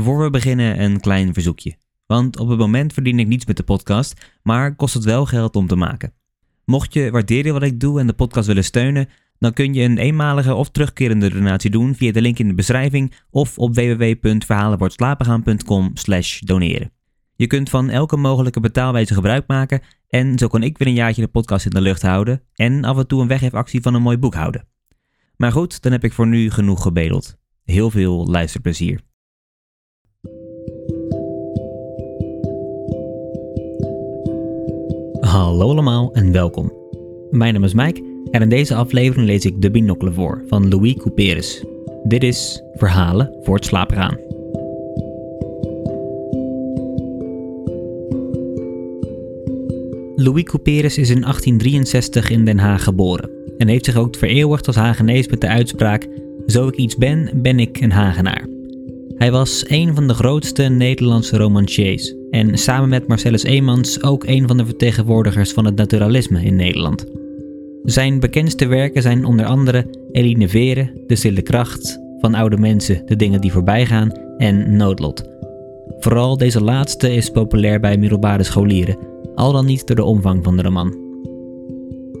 Voor we beginnen een klein verzoekje. Want op het moment verdien ik niets met de podcast, maar kost het wel geld om te maken. Mocht je waarderen wat ik doe en de podcast willen steunen, dan kun je een eenmalige of terugkerende donatie doen via de link in de beschrijving of op www.verhalenwoordslapengaan.com doneren. Je kunt van elke mogelijke betaalwijze gebruik maken en zo kan ik weer een jaartje de podcast in de lucht houden en af en toe een weggeefactie van een mooi boek houden. Maar goed, dan heb ik voor nu genoeg gebedeld. Heel veel luisterplezier. Hallo allemaal en welkom. Mijn naam is Mike en in deze aflevering lees ik De Binocle voor van Louis Couperus. Dit is Verhalen voor het slapen gaan. Louis Couperus is in 1863 in Den Haag geboren en heeft zich ook vereeuwigd als Hagenees met de uitspraak: Zo ik iets ben, ben ik een Hagenaar. Hij was een van de grootste Nederlandse romanciers en samen met Marcellus Eemans ook een van de vertegenwoordigers van het naturalisme in Nederland. Zijn bekendste werken zijn onder andere Eline Vere, De Stille Kracht, Van Oude Mensen, De Dingen die Voorbij Gaan en Noodlot. Vooral deze laatste is populair bij middelbare scholieren, al dan niet door de omvang van de roman.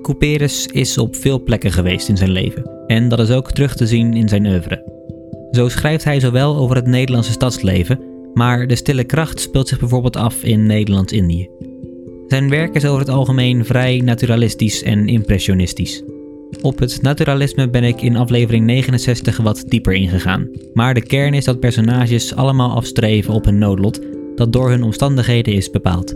Couperus is op veel plekken geweest in zijn leven en dat is ook terug te zien in zijn oeuvre. Zo schrijft hij zowel over het Nederlandse stadsleven, maar De Stille Kracht speelt zich bijvoorbeeld af in Nederlands-Indië. Zijn werk is over het algemeen vrij naturalistisch en impressionistisch. Op het naturalisme ben ik in aflevering 69 wat dieper ingegaan, maar de kern is dat personages allemaal afstreven op een noodlot dat door hun omstandigheden is bepaald.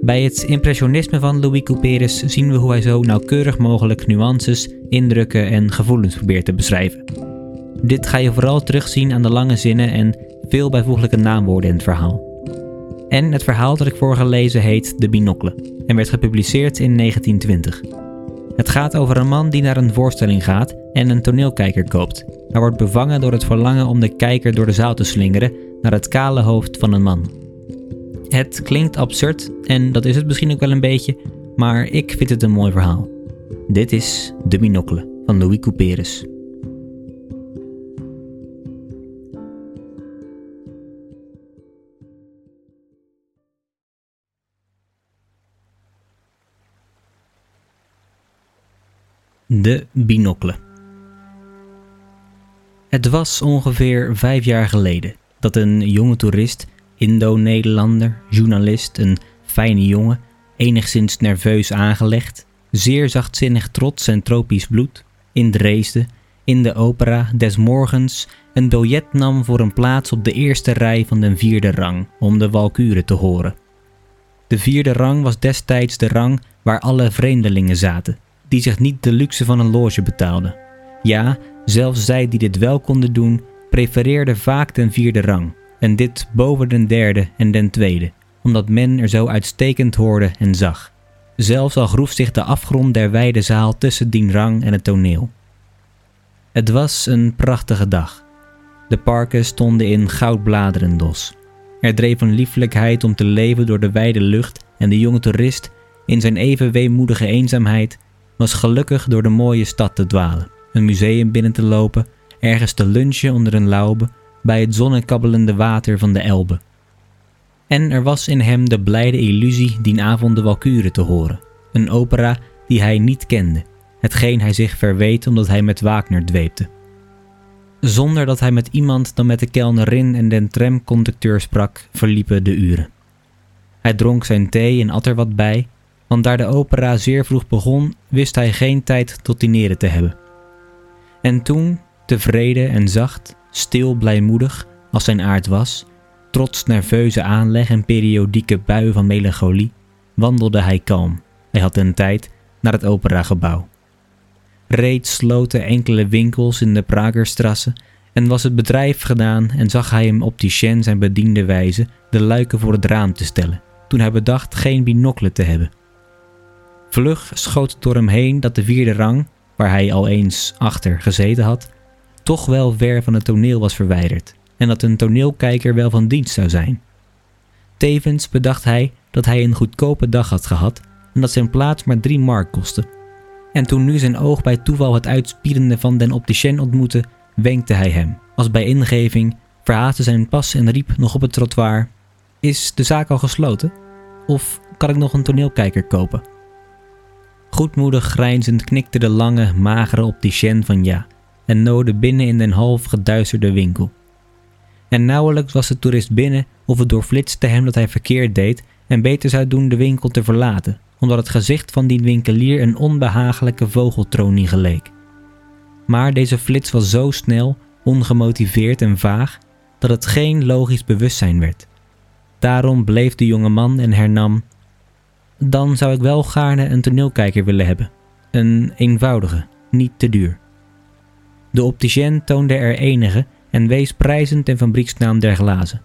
Bij het impressionisme van Louis Couperus zien we hoe hij zo nauwkeurig mogelijk nuances, indrukken en gevoelens probeert te beschrijven. Dit ga je vooral terugzien aan de lange zinnen en veel bijvoeglijke naamwoorden in het verhaal. En het verhaal dat ik voorgelezen heet De Binocle en werd gepubliceerd in 1920. Het gaat over een man die naar een voorstelling gaat en een toneelkijker koopt. Hij wordt bevangen door het verlangen om de kijker door de zaal te slingeren naar het kale hoofd van een man. Het klinkt absurd en dat is het misschien ook wel een beetje, maar ik vind het een mooi verhaal. Dit is De Binocle van Louis Couperus. De binocle. Het was ongeveer vijf jaar geleden dat een jonge toerist, Indo-Nederlander, journalist, een fijne jongen, enigszins nerveus aangelegd, zeer zachtzinnig trots en tropisch bloed, in Dresden, in de opera des morgens een biljet nam voor een plaats op de eerste rij van de vierde rang om de walkuren te horen. De vierde rang was destijds de rang waar alle vreemdelingen zaten die zich niet de luxe van een loge betaalden. Ja, zelfs zij die dit wel konden doen, prefereerden vaak den vierde rang, en dit boven den derde en den tweede, omdat men er zo uitstekend hoorde en zag. Zelfs al groef zich de afgrond der wijde zaal tussen dien rang en het toneel. Het was een prachtige dag. De parken stonden in goudbladeren dos. Er dreef een liefelijkheid om te leven door de wijde lucht en de jonge toerist, in zijn even weemoedige eenzaamheid, was gelukkig door de mooie stad te dwalen, een museum binnen te lopen, ergens te lunchen onder een laube, bij het zonnekabbelende water van de Elbe. En er was in hem de blijde illusie die avond de Walkuren te horen, een opera die hij niet kende, hetgeen hij zich verweet omdat hij met Wagner dweepte. Zonder dat hij met iemand dan met de kelnerin en den tramconducteur sprak, verliepen de uren. Hij dronk zijn thee en at er wat bij, want daar de opera zeer vroeg begon, wist hij geen tijd tot dineren te hebben. En toen, tevreden en zacht, stil blijmoedig als zijn aard was, trots nerveuze aanleg en periodieke buien van melancholie, wandelde hij kalm. Hij had een tijd naar het operagebouw. Reeds sloten enkele winkels in de Pragerstrasse en was het bedrijf gedaan en zag hij hem opticien zijn bediende wijze de luiken voor het raam te stellen, toen hij bedacht geen binocle te hebben. Vlug schoot door hem heen dat de vierde rang, waar hij al eens achter gezeten had, toch wel ver van het toneel was verwijderd en dat een toneelkijker wel van dienst zou zijn. Tevens bedacht hij dat hij een goedkope dag had gehad en dat zijn plaats maar drie mark kostte. En toen nu zijn oog bij toeval het uitspierende van den opticien ontmoette, wenkte hij hem, als bij ingeving, verhaastte zijn pas en riep nog op het trottoir: Is de zaak al gesloten? Of kan ik nog een toneelkijker kopen? Goedmoedig grijnzend knikte de lange, magere opticien van ja en noodde binnen in den half geduisterde winkel. En nauwelijks was de toerist binnen of het doorflitste hem dat hij verkeerd deed en beter zou doen de winkel te verlaten, omdat het gezicht van die winkelier een onbehagelijke vogeltronie geleek. Maar deze flits was zo snel, ongemotiveerd en vaag dat het geen logisch bewustzijn werd. Daarom bleef de jonge man en hernam: Dan zou ik wel gaarne een toneelkijker willen hebben. Een eenvoudige, niet te duur. De opticien toonde er enige en wees prijzend ten fabrieksnaam der glazen.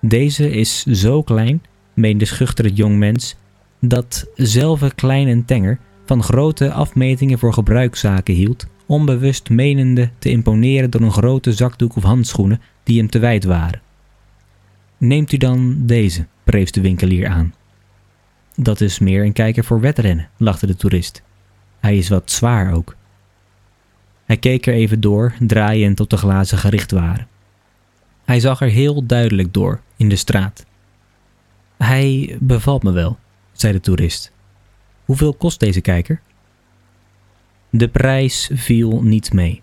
Deze is zo klein, meende schuchtere jongmens, dat zelve klein en tenger van grote afmetingen voor gebruikszaken hield, onbewust menende te imponeren door een grote zakdoek of handschoenen die hem te wijd waren. Neemt u dan deze, prees de winkelier aan. Dat is meer een kijker voor wedrennen, lachte de toerist. Hij is wat zwaar ook. Hij keek er even door, draaiend tot de glazen gericht waren. Hij zag er heel duidelijk door, in de straat. Hij bevalt me wel, zei de toerist. Hoeveel kost deze kijker? De prijs viel niet mee.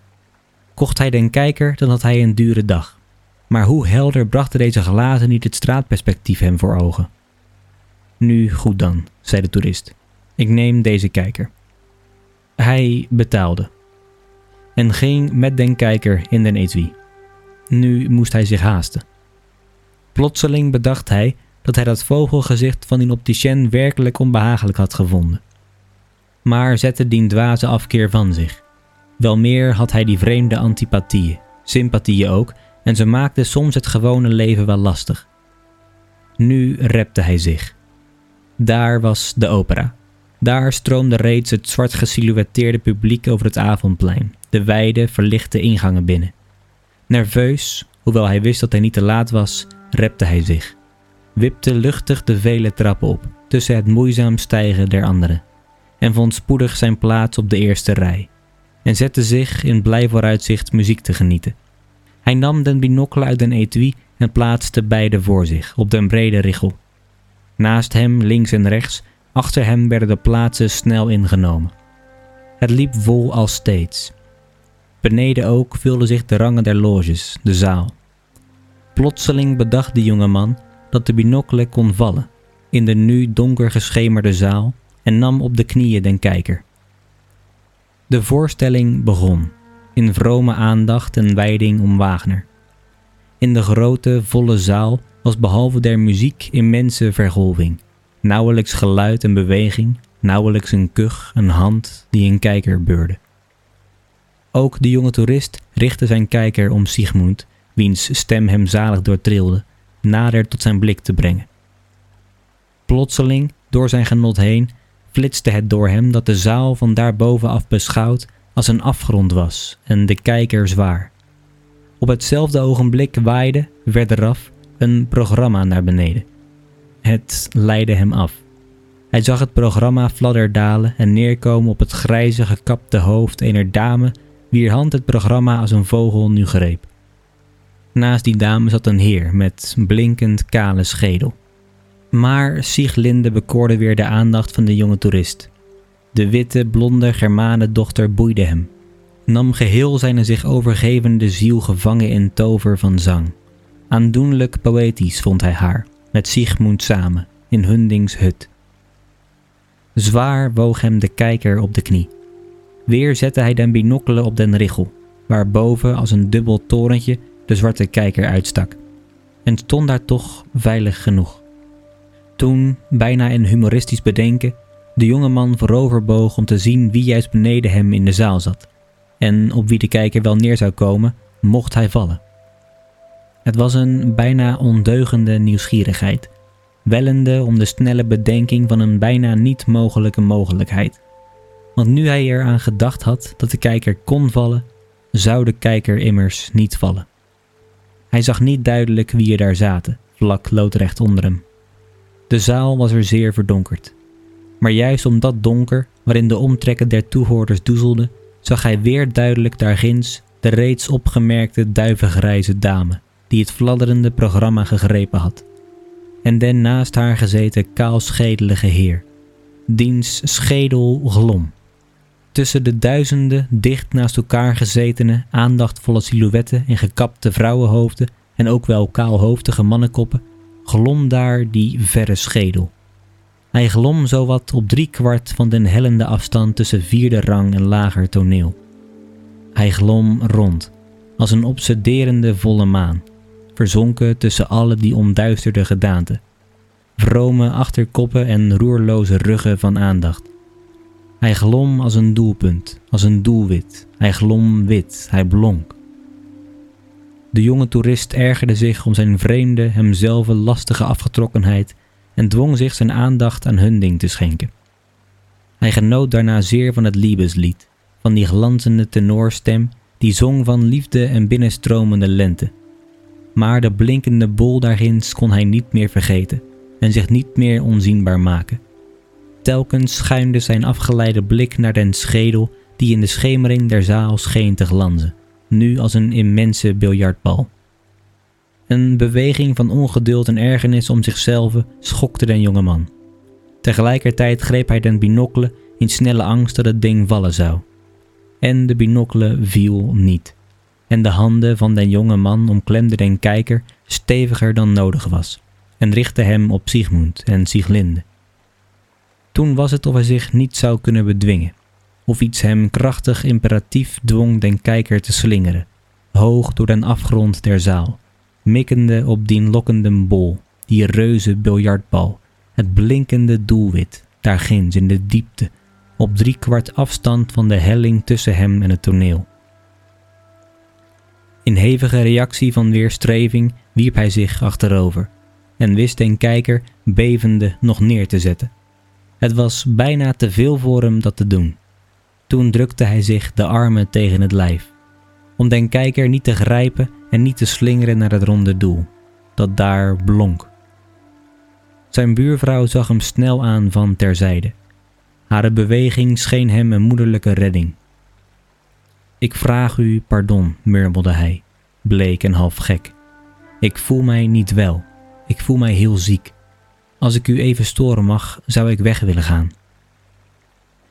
Kocht hij den kijker, dan had hij een dure dag. Maar hoe helder brachten deze glazen niet het straatperspectief hem voor ogen? Nu goed dan, zei de toerist. Ik neem deze kijker. Hij betaalde en ging met den kijker in den etui. Nu moest hij zich haasten. Plotseling bedacht hij dat hij dat vogelgezicht van die opticien werkelijk onbehagelijk had gevonden. Maar zette die dwaze afkeer van zich. Wel meer had hij die vreemde antipathieën, sympathieën ook, en ze maakten soms het gewone leven wel lastig. Nu repte hij zich. Daar was de opera. Daar stroomde reeds het zwart gesilhouetteerde publiek over het avondplein, de wijde, verlichte ingangen binnen. Nerveus, hoewel hij wist dat hij niet te laat was, repte hij zich. Wipte luchtig de vele trappen op, tussen het moeizaam stijgen der anderen, en vond spoedig zijn plaats op de eerste rij, en zette zich in blij vooruitzicht muziek te genieten. Hij nam den binocle uit den etui en plaatste beide voor zich, op den brede richel. Naast hem, links en rechts, achter hem werden de plaatsen snel ingenomen. Het liep vol als steeds. Beneden ook vulden zich de rangen der loges, de zaal. Plotseling bedacht de jonge man dat de binocle kon vallen in de nu donker geschemerde zaal en nam op de knieën den kijker. De voorstelling begon, in vrome aandacht en wijding om Wagner. In de grote, volle zaal was behalve der muziek immense vergolving, nauwelijks geluid en beweging, nauwelijks een kuch, een hand die een kijker beurde. Ook de jonge toerist richtte zijn kijker om Sigmund, wiens stem hem zalig doortrilde, nader tot zijn blik te brengen. Plotseling, door zijn genot heen, flitste het door hem dat de zaal van daarbovenaf beschouwd als een afgrond was en de kijker zwaar. Op hetzelfde ogenblik waaide, verderaf, een programma naar beneden. Het leidde hem af. Hij zag het programma fladder dalen en neerkomen op het grijze gekapte hoofd eener dame wier hand het programma als een vogel nu greep. Naast die dame zat een heer met blinkend kale schedel. Maar Sieglinde bekoorde weer de aandacht van de jonge toerist. De witte, blonde Germanendochter boeide hem, nam geheel zijn zich overgevende ziel gevangen in tover van zang. Aandoenlijk poëtisch vond hij haar, met Sigmund samen, in Hundings hut. Zwaar woog hem de kijker op de knie. Weer zette hij den binocle op den richel, waar boven als een dubbel torentje de zwarte kijker uitstak, en stond daar toch veilig genoeg. Toen, bijna in humoristisch bedenken, de jonge man vooroverboog om te zien wie juist beneden hem in de zaal zat, en op wie de kijker wel neer zou komen, mocht hij vallen. Het was een bijna ondeugende nieuwsgierigheid, wellende om de snelle bedenking van een bijna niet mogelijke mogelijkheid. Want nu hij eraan gedacht had dat de kijker kon vallen, zou de kijker immers niet vallen. Hij zag niet duidelijk wie er daar zaten, vlak loodrecht onder hem. De zaal was er zeer verdonkerd. Maar juist om dat donker, waarin de omtrekken der toehoorders doezelden, zag hij weer duidelijk daar ginds de reeds opgemerkte duivengrijze dame, die het fladderende programma gegrepen had. En den naast haar gezeten kaalschedelige heer. Diens schedel glom. Tussen de duizenden dicht naast elkaar gezetene, aandachtvolle silhouetten en gekapte vrouwenhoofden en ook wel kaalhoofdige mannenkoppen, glom daar die verre schedel. Hij glom zowat op drie kwart van den hellende afstand tussen vierde rang en lager toneel. Hij glom rond, als een obsederende volle maan, verzonken tussen alle die omduisterde gedaanten. Vrome achterkoppen en roerloze ruggen van aandacht. Hij glom als een doelpunt, als een doelwit. Hij glom wit, hij blonk. De jonge toerist ergerde zich om zijn vreemde, hemzelf lastige afgetrokkenheid en dwong zich zijn aandacht aan hun ding te schenken. Hij genoot daarna zeer van het Liebeslied, van die glanzende tenorstem die zong van liefde en binnenstromende lente. Maar de blinkende bol daarginds kon hij niet meer vergeten en zich niet meer onzienbaar maken. Telkens schuimde zijn afgeleide blik naar den schedel die in de schemering der zaal scheen te glanzen, nu als een immense biljartbal. Een beweging van ongeduld en ergernis om zichzelf schokte den jonge man. Tegelijkertijd greep hij den binocle in snelle angst dat het ding vallen zou. En de binocle viel niet. En de handen van den jonge man omklemden den kijker steviger dan nodig was en richtten hem op Sigmund en Sieglinde. Toen was het of hij zich niet zou kunnen bedwingen, of iets hem krachtig imperatief dwong den kijker te slingeren, hoog door den afgrond der zaal mikkende op die lokkende bol, die reuze biljartbal, het blinkende doelwit, daar ginds in de diepte, op drie kwart afstand van de helling tussen hem en het toneel. In hevige reactie van weerstreving wierp hij zich achterover en wist den kijker bevende nog neer te zetten. Het was bijna te veel voor hem dat te doen. Toen drukte hij zich de armen tegen het lijf, om den kijker niet te grijpen en niet te slingeren naar het ronde doel, dat daar blonk. Zijn buurvrouw zag hem snel aan van terzijde. Hare beweging scheen hem een moederlijke redding. Ik vraag u pardon, murmelde hij, bleek en half gek. Ik voel mij niet wel. Ik voel mij heel ziek. Als ik u even storen mag, zou ik weg willen gaan.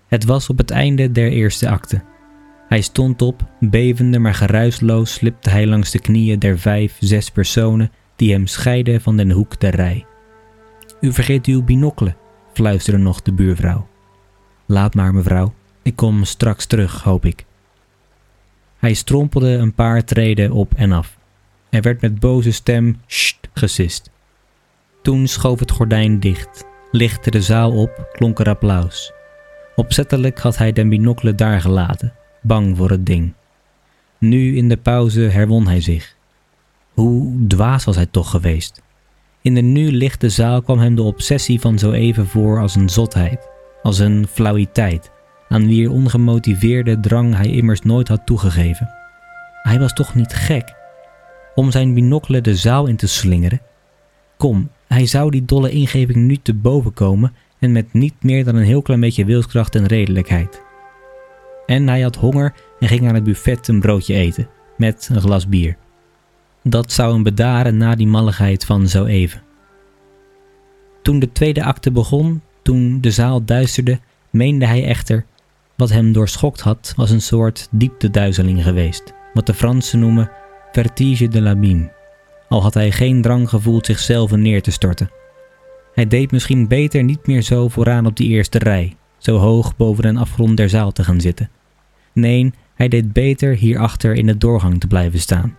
Het was op het einde der eerste acte. Hij stond op, bevende maar geruisloos slipte hij langs de knieën der vijf, zes personen die hem scheiden van den hoek der rij. U vergeet uw binocle, fluisterde nog de buurvrouw. Laat maar, mevrouw, ik kom straks terug, hoop ik. Hij strompelde een paar treden op en af. Er werd met boze stem sst gesist. Toen schoof het gordijn dicht, lichtte de zaal op, klonk er applaus. Opzettelijk had hij den binocle daar gelaten, bang voor het ding. Nu in de pauze herwon hij zich. Hoe dwaas was hij toch geweest? In de nu lichte zaal kwam hem de obsessie van zo even voor als een zotheid, als een flauwiteit, aan wier ongemotiveerde drang hij immers nooit had toegegeven. Hij was toch niet gek? Om zijn binocle de zaal in te slingeren? Kom, hij zou die dolle ingeving nu te boven komen en met niet meer dan een heel klein beetje wilskracht en redelijkheid. En hij had honger en ging aan het buffet een broodje eten, met een glas bier. Dat zou hem bedaren na die malligheid van zo even. Toen de tweede acte begon, toen de zaal duisterde, meende hij echter, wat hem doorschokt had, was een soort diepteduizeling geweest, wat de Fransen noemen vertige de l'abîme, al had hij geen drang gevoeld zichzelf neer te storten. Hij deed misschien beter niet meer zo vooraan op die eerste rij, zo hoog boven een afgrond der zaal te gaan zitten. Nee, hij deed beter hierachter in de doorgang te blijven staan.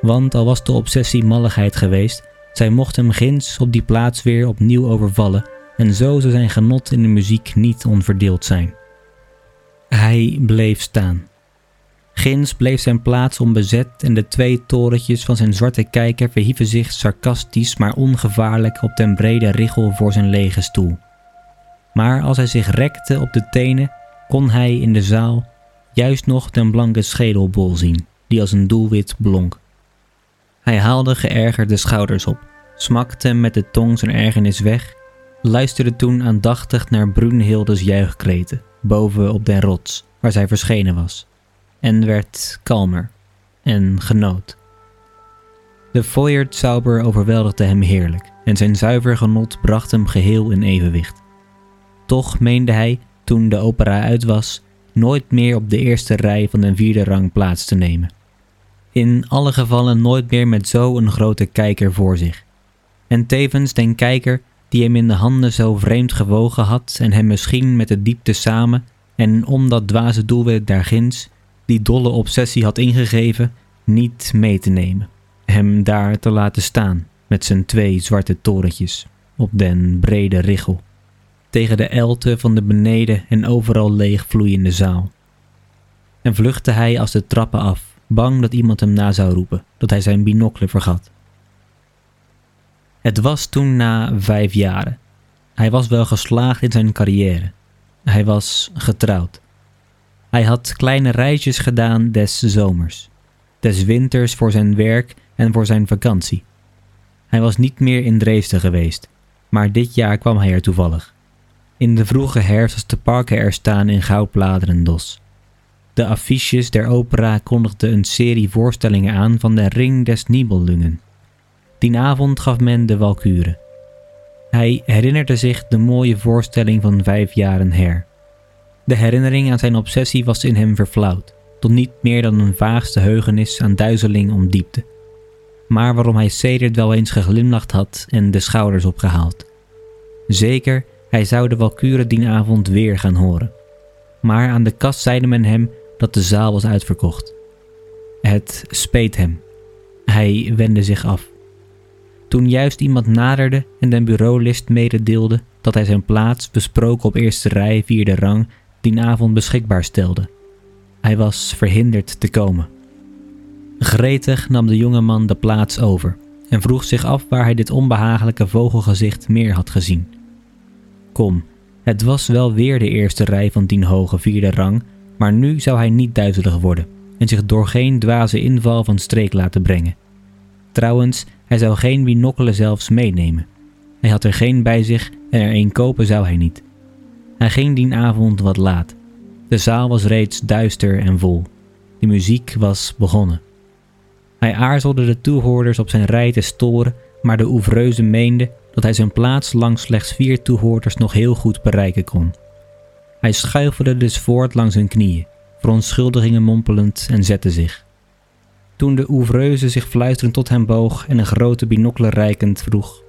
Want al was de obsessie malligheid geweest, zij mocht hem ginds op die plaats weer opnieuw overvallen en zo zou zijn genot in de muziek niet onverdeeld zijn. Hij bleef staan. Ginds bleef zijn plaats onbezet en de twee torentjes van zijn zwarte kijker verhieven zich sarcastisch maar ongevaarlijk op den brede richel voor zijn lege stoel. Maar als hij zich rekte op de tenen, kon hij in de zaal juist nog den blanke schedelbol zien, die als een doelwit blonk. Hij haalde geërgerd de schouders op, smakte met de tong zijn ergernis weg, luisterde toen aandachtig naar Brunhildes juichkreten boven op den rots waar zij verschenen was, en werd kalmer en genoot. De Feuerzauber overweldigde hem heerlijk en zijn zuiver genot bracht hem geheel in evenwicht. Toch meende hij, toen de opera uit was, nooit meer op de eerste rij van de vierde rang plaats te nemen. In alle gevallen nooit meer met zo'n grote kijker voor zich. En tevens den kijker die hem in de handen zo vreemd gewogen had en hem misschien met de diepte samen en om dat dwaze doelwit daarginds die dolle obsessie had ingegeven, niet mee te nemen. Hem daar te laten staan met zijn twee zwarte torentjes op den brede richel, tegen de elte van de beneden en overal leeg vloeiende zaal. En vluchtte hij als de trappen af, bang dat iemand hem na zou roepen, dat hij zijn binocle vergat. Het was toen na vijf jaren. Hij was wel geslaagd in zijn carrière. Hij was getrouwd. Hij had kleine reisjes gedaan des zomers, des winters voor zijn werk en voor zijn vakantie. Hij was niet meer in Dresden geweest, maar dit jaar kwam hij er toevallig. In de vroege herfst als de parken er staan in goudbladeren dos. De affiches der opera kondigden een serie voorstellingen aan van de Ring des Nibelungen. Die avond gaf men de Walkure. Hij herinnerde zich de mooie voorstelling van vijf jaren her. De herinnering aan zijn obsessie was in hem verflauwd, tot niet meer dan een vaagste heugenis aan duizeling om diepte. Maar waarom hij sedert wel eens geglimlacht had en de schouders opgehaald. Zeker, hij zou de Walkure die avond weer gaan horen. Maar aan de kast zeide men hem dat de zaal was uitverkocht. Het speet hem. Hij wendde zich af. Toen juist iemand naderde en den bureaulist mededeelde dat hij zijn plaats, besproken op eerste rij, vierde rang, die avond beschikbaar stelde. Hij was verhinderd te komen. Gretig nam de jonge man de plaats over en vroeg zich af waar hij dit onbehagelijke vogelgezicht meer had gezien. Kom, het was wel weer de eerste rij van tien hoge vierde rang, maar nu zou hij niet duizelig worden en zich door geen dwaze inval van streek laten brengen. Trouwens, hij zou geen binokkelen zelfs meenemen. Hij had er geen bij zich en er een kopen zou hij niet. Hij ging die avond wat laat. De zaal was reeds duister en vol. De muziek was begonnen. Hij aarzelde de toehoorders op zijn rij te storen, maar de oevreuze meende dat hij zijn plaats langs slechts vier toehoorders nog heel goed bereiken kon. Hij schuifelde dus voort langs hun knieën, verontschuldigingen mompelend en zette zich. Toen de oevreuze zich fluisterend tot hem boog en een grote binocle reikend vroeg: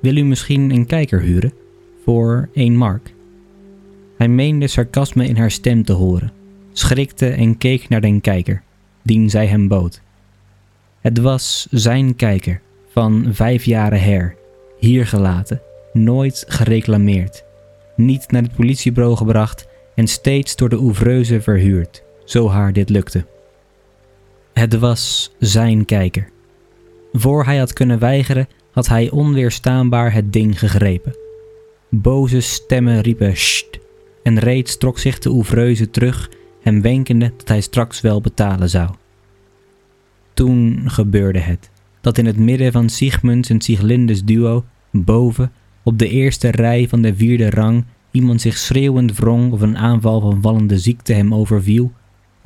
Wil u misschien een kijker huren? Voor één mark. Hij meende sarcasme in haar stem te horen, schrikte en keek naar den kijker, dien zij hem bood. Het was zijn kijker, van vijf jaren her, hier gelaten, nooit gereclameerd, niet naar het politiebureau gebracht en steeds door de oevreuze verhuurd, zo haar dit lukte. Het was zijn kijker. Voor hij had kunnen weigeren, had hij onweerstaanbaar het ding gegrepen. Boze stemmen riepen sst en reeds trok zich de oevreuze terug, hem wenkende dat hij straks wel betalen zou. Toen gebeurde het, dat in het midden van Sigmunds en Sieglindes duo, boven, op de eerste rij van de vierde rang, iemand zich schreeuwend wrong of een aanval van vallende ziekte hem overviel,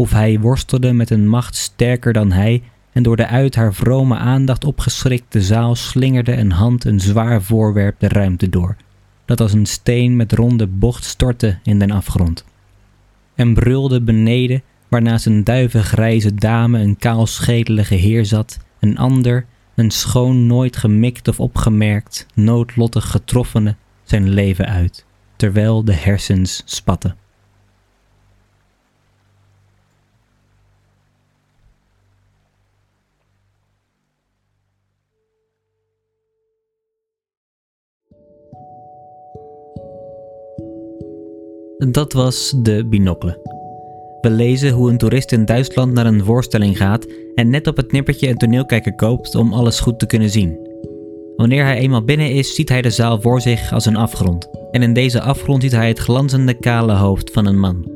of hij worstelde met een macht sterker dan hij en door de uit haar vrome aandacht opgeschrikte zaal slingerde een hand een zwaar voorwerp de ruimte door, dat als een steen met ronde bocht stortte in den afgrond. En brulde beneden, waarnaast een duivengrijze dame een kaalschedelige heer zat, een ander, een schoon nooit gemikt of opgemerkt, noodlottig getroffene, zijn leven uit, terwijl de hersens spatten. Dat was de binocle. We lezen hoe een toerist in Duitsland naar een voorstelling gaat en net op het nippertje een toneelkijker koopt om alles goed te kunnen zien. Wanneer hij eenmaal binnen is, ziet hij de zaal voor zich als een afgrond. En in deze afgrond ziet hij het glanzende kale hoofd van een man.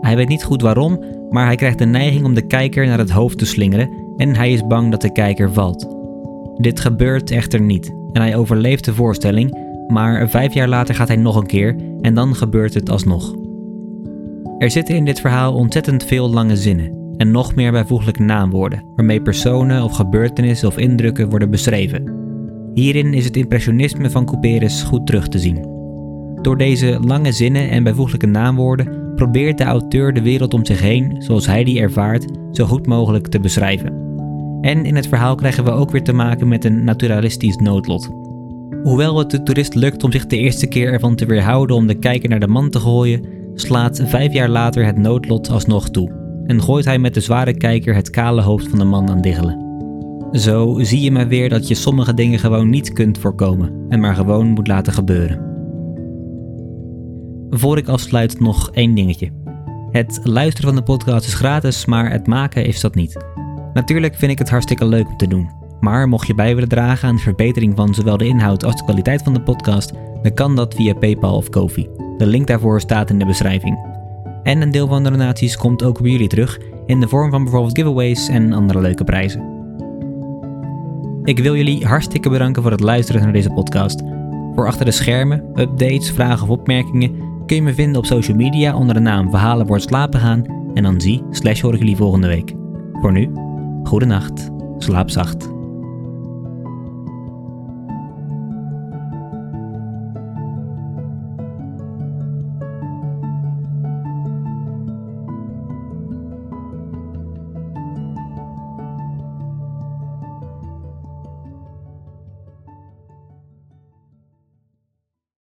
Hij weet niet goed waarom, maar hij krijgt de neiging om de kijker naar het hoofd te slingeren en hij is bang dat de kijker valt. Dit gebeurt echter niet en hij overleeft de voorstelling, maar vijf jaar later gaat hij nog een keer en dan gebeurt het alsnog. Er zitten in dit verhaal ontzettend veel lange zinnen, en nog meer bijvoeglijke naamwoorden, waarmee personen of gebeurtenissen of indrukken worden beschreven. Hierin is het impressionisme van Couperus goed terug te zien. Door deze lange zinnen en bijvoeglijke naamwoorden probeert de auteur de wereld om zich heen, zoals hij die ervaart, zo goed mogelijk te beschrijven. En in het verhaal krijgen we ook weer te maken met een naturalistisch noodlot. Hoewel het de toerist lukt om zich de eerste keer ervan te weerhouden om de kijker naar de man te gooien, slaat vijf jaar later het noodlot alsnog toe en gooit hij met de zware kijker het kale hoofd van de man aan diggelen. Zo zie je maar weer dat je sommige dingen gewoon niet kunt voorkomen en maar gewoon moet laten gebeuren. Voor ik afsluit nog één dingetje. Het luisteren van de podcast is gratis, maar het maken is dat niet. Natuurlijk vind ik het hartstikke leuk om te doen. Maar mocht je bij willen dragen aan de verbetering van zowel de inhoud als de kwaliteit van de podcast, dan kan dat via PayPal of Kofi. De link daarvoor staat in de beschrijving. En een deel van de donaties komt ook bij jullie terug in de vorm van bijvoorbeeld giveaways en andere leuke prijzen. Ik wil jullie hartstikke bedanken voor het luisteren naar deze podcast. Voor achter de schermen, updates, vragen of opmerkingen kun je me vinden op social media onder de naam Verhalen wordt slapen gaan en dan zie slash hoor ik jullie volgende week. Voor nu, goede nacht, slaap zacht.